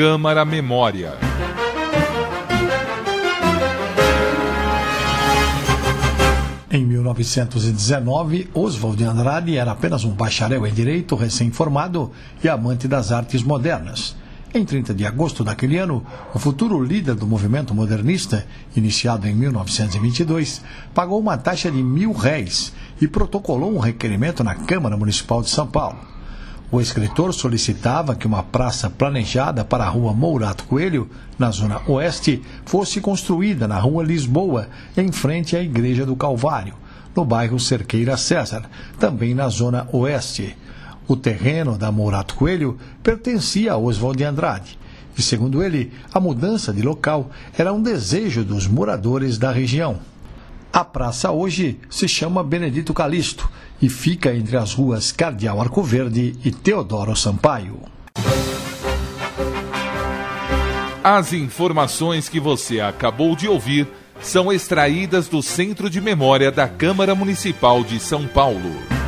Câmara Memória. Em 1919, Oswald de Andrade era apenas um bacharel em direito recém-formado e amante das artes modernas. Em 30 de agosto daquele ano, o futuro líder do movimento modernista, iniciado em 1922, pagou uma taxa de mil réis e protocolou um requerimento na Câmara Municipal de São Paulo. O escritor solicitava que uma praça planejada para a rua Mourato Coelho, na zona oeste, fosse construída na rua Lisboa, em frente à Igreja do Calvário, no bairro Cerqueira César, também na zona oeste. O terreno da Mourato Coelho pertencia a Oswald de Andrade. E, segundo ele, a mudança de local era um desejo dos moradores da região. A praça hoje se chama Benedito Calixto e fica entre as ruas Cardeal Arcoverde e Teodoro Sampaio. As informações que você acabou de ouvir são extraídas do Centro de Memória da Câmara Municipal de São Paulo.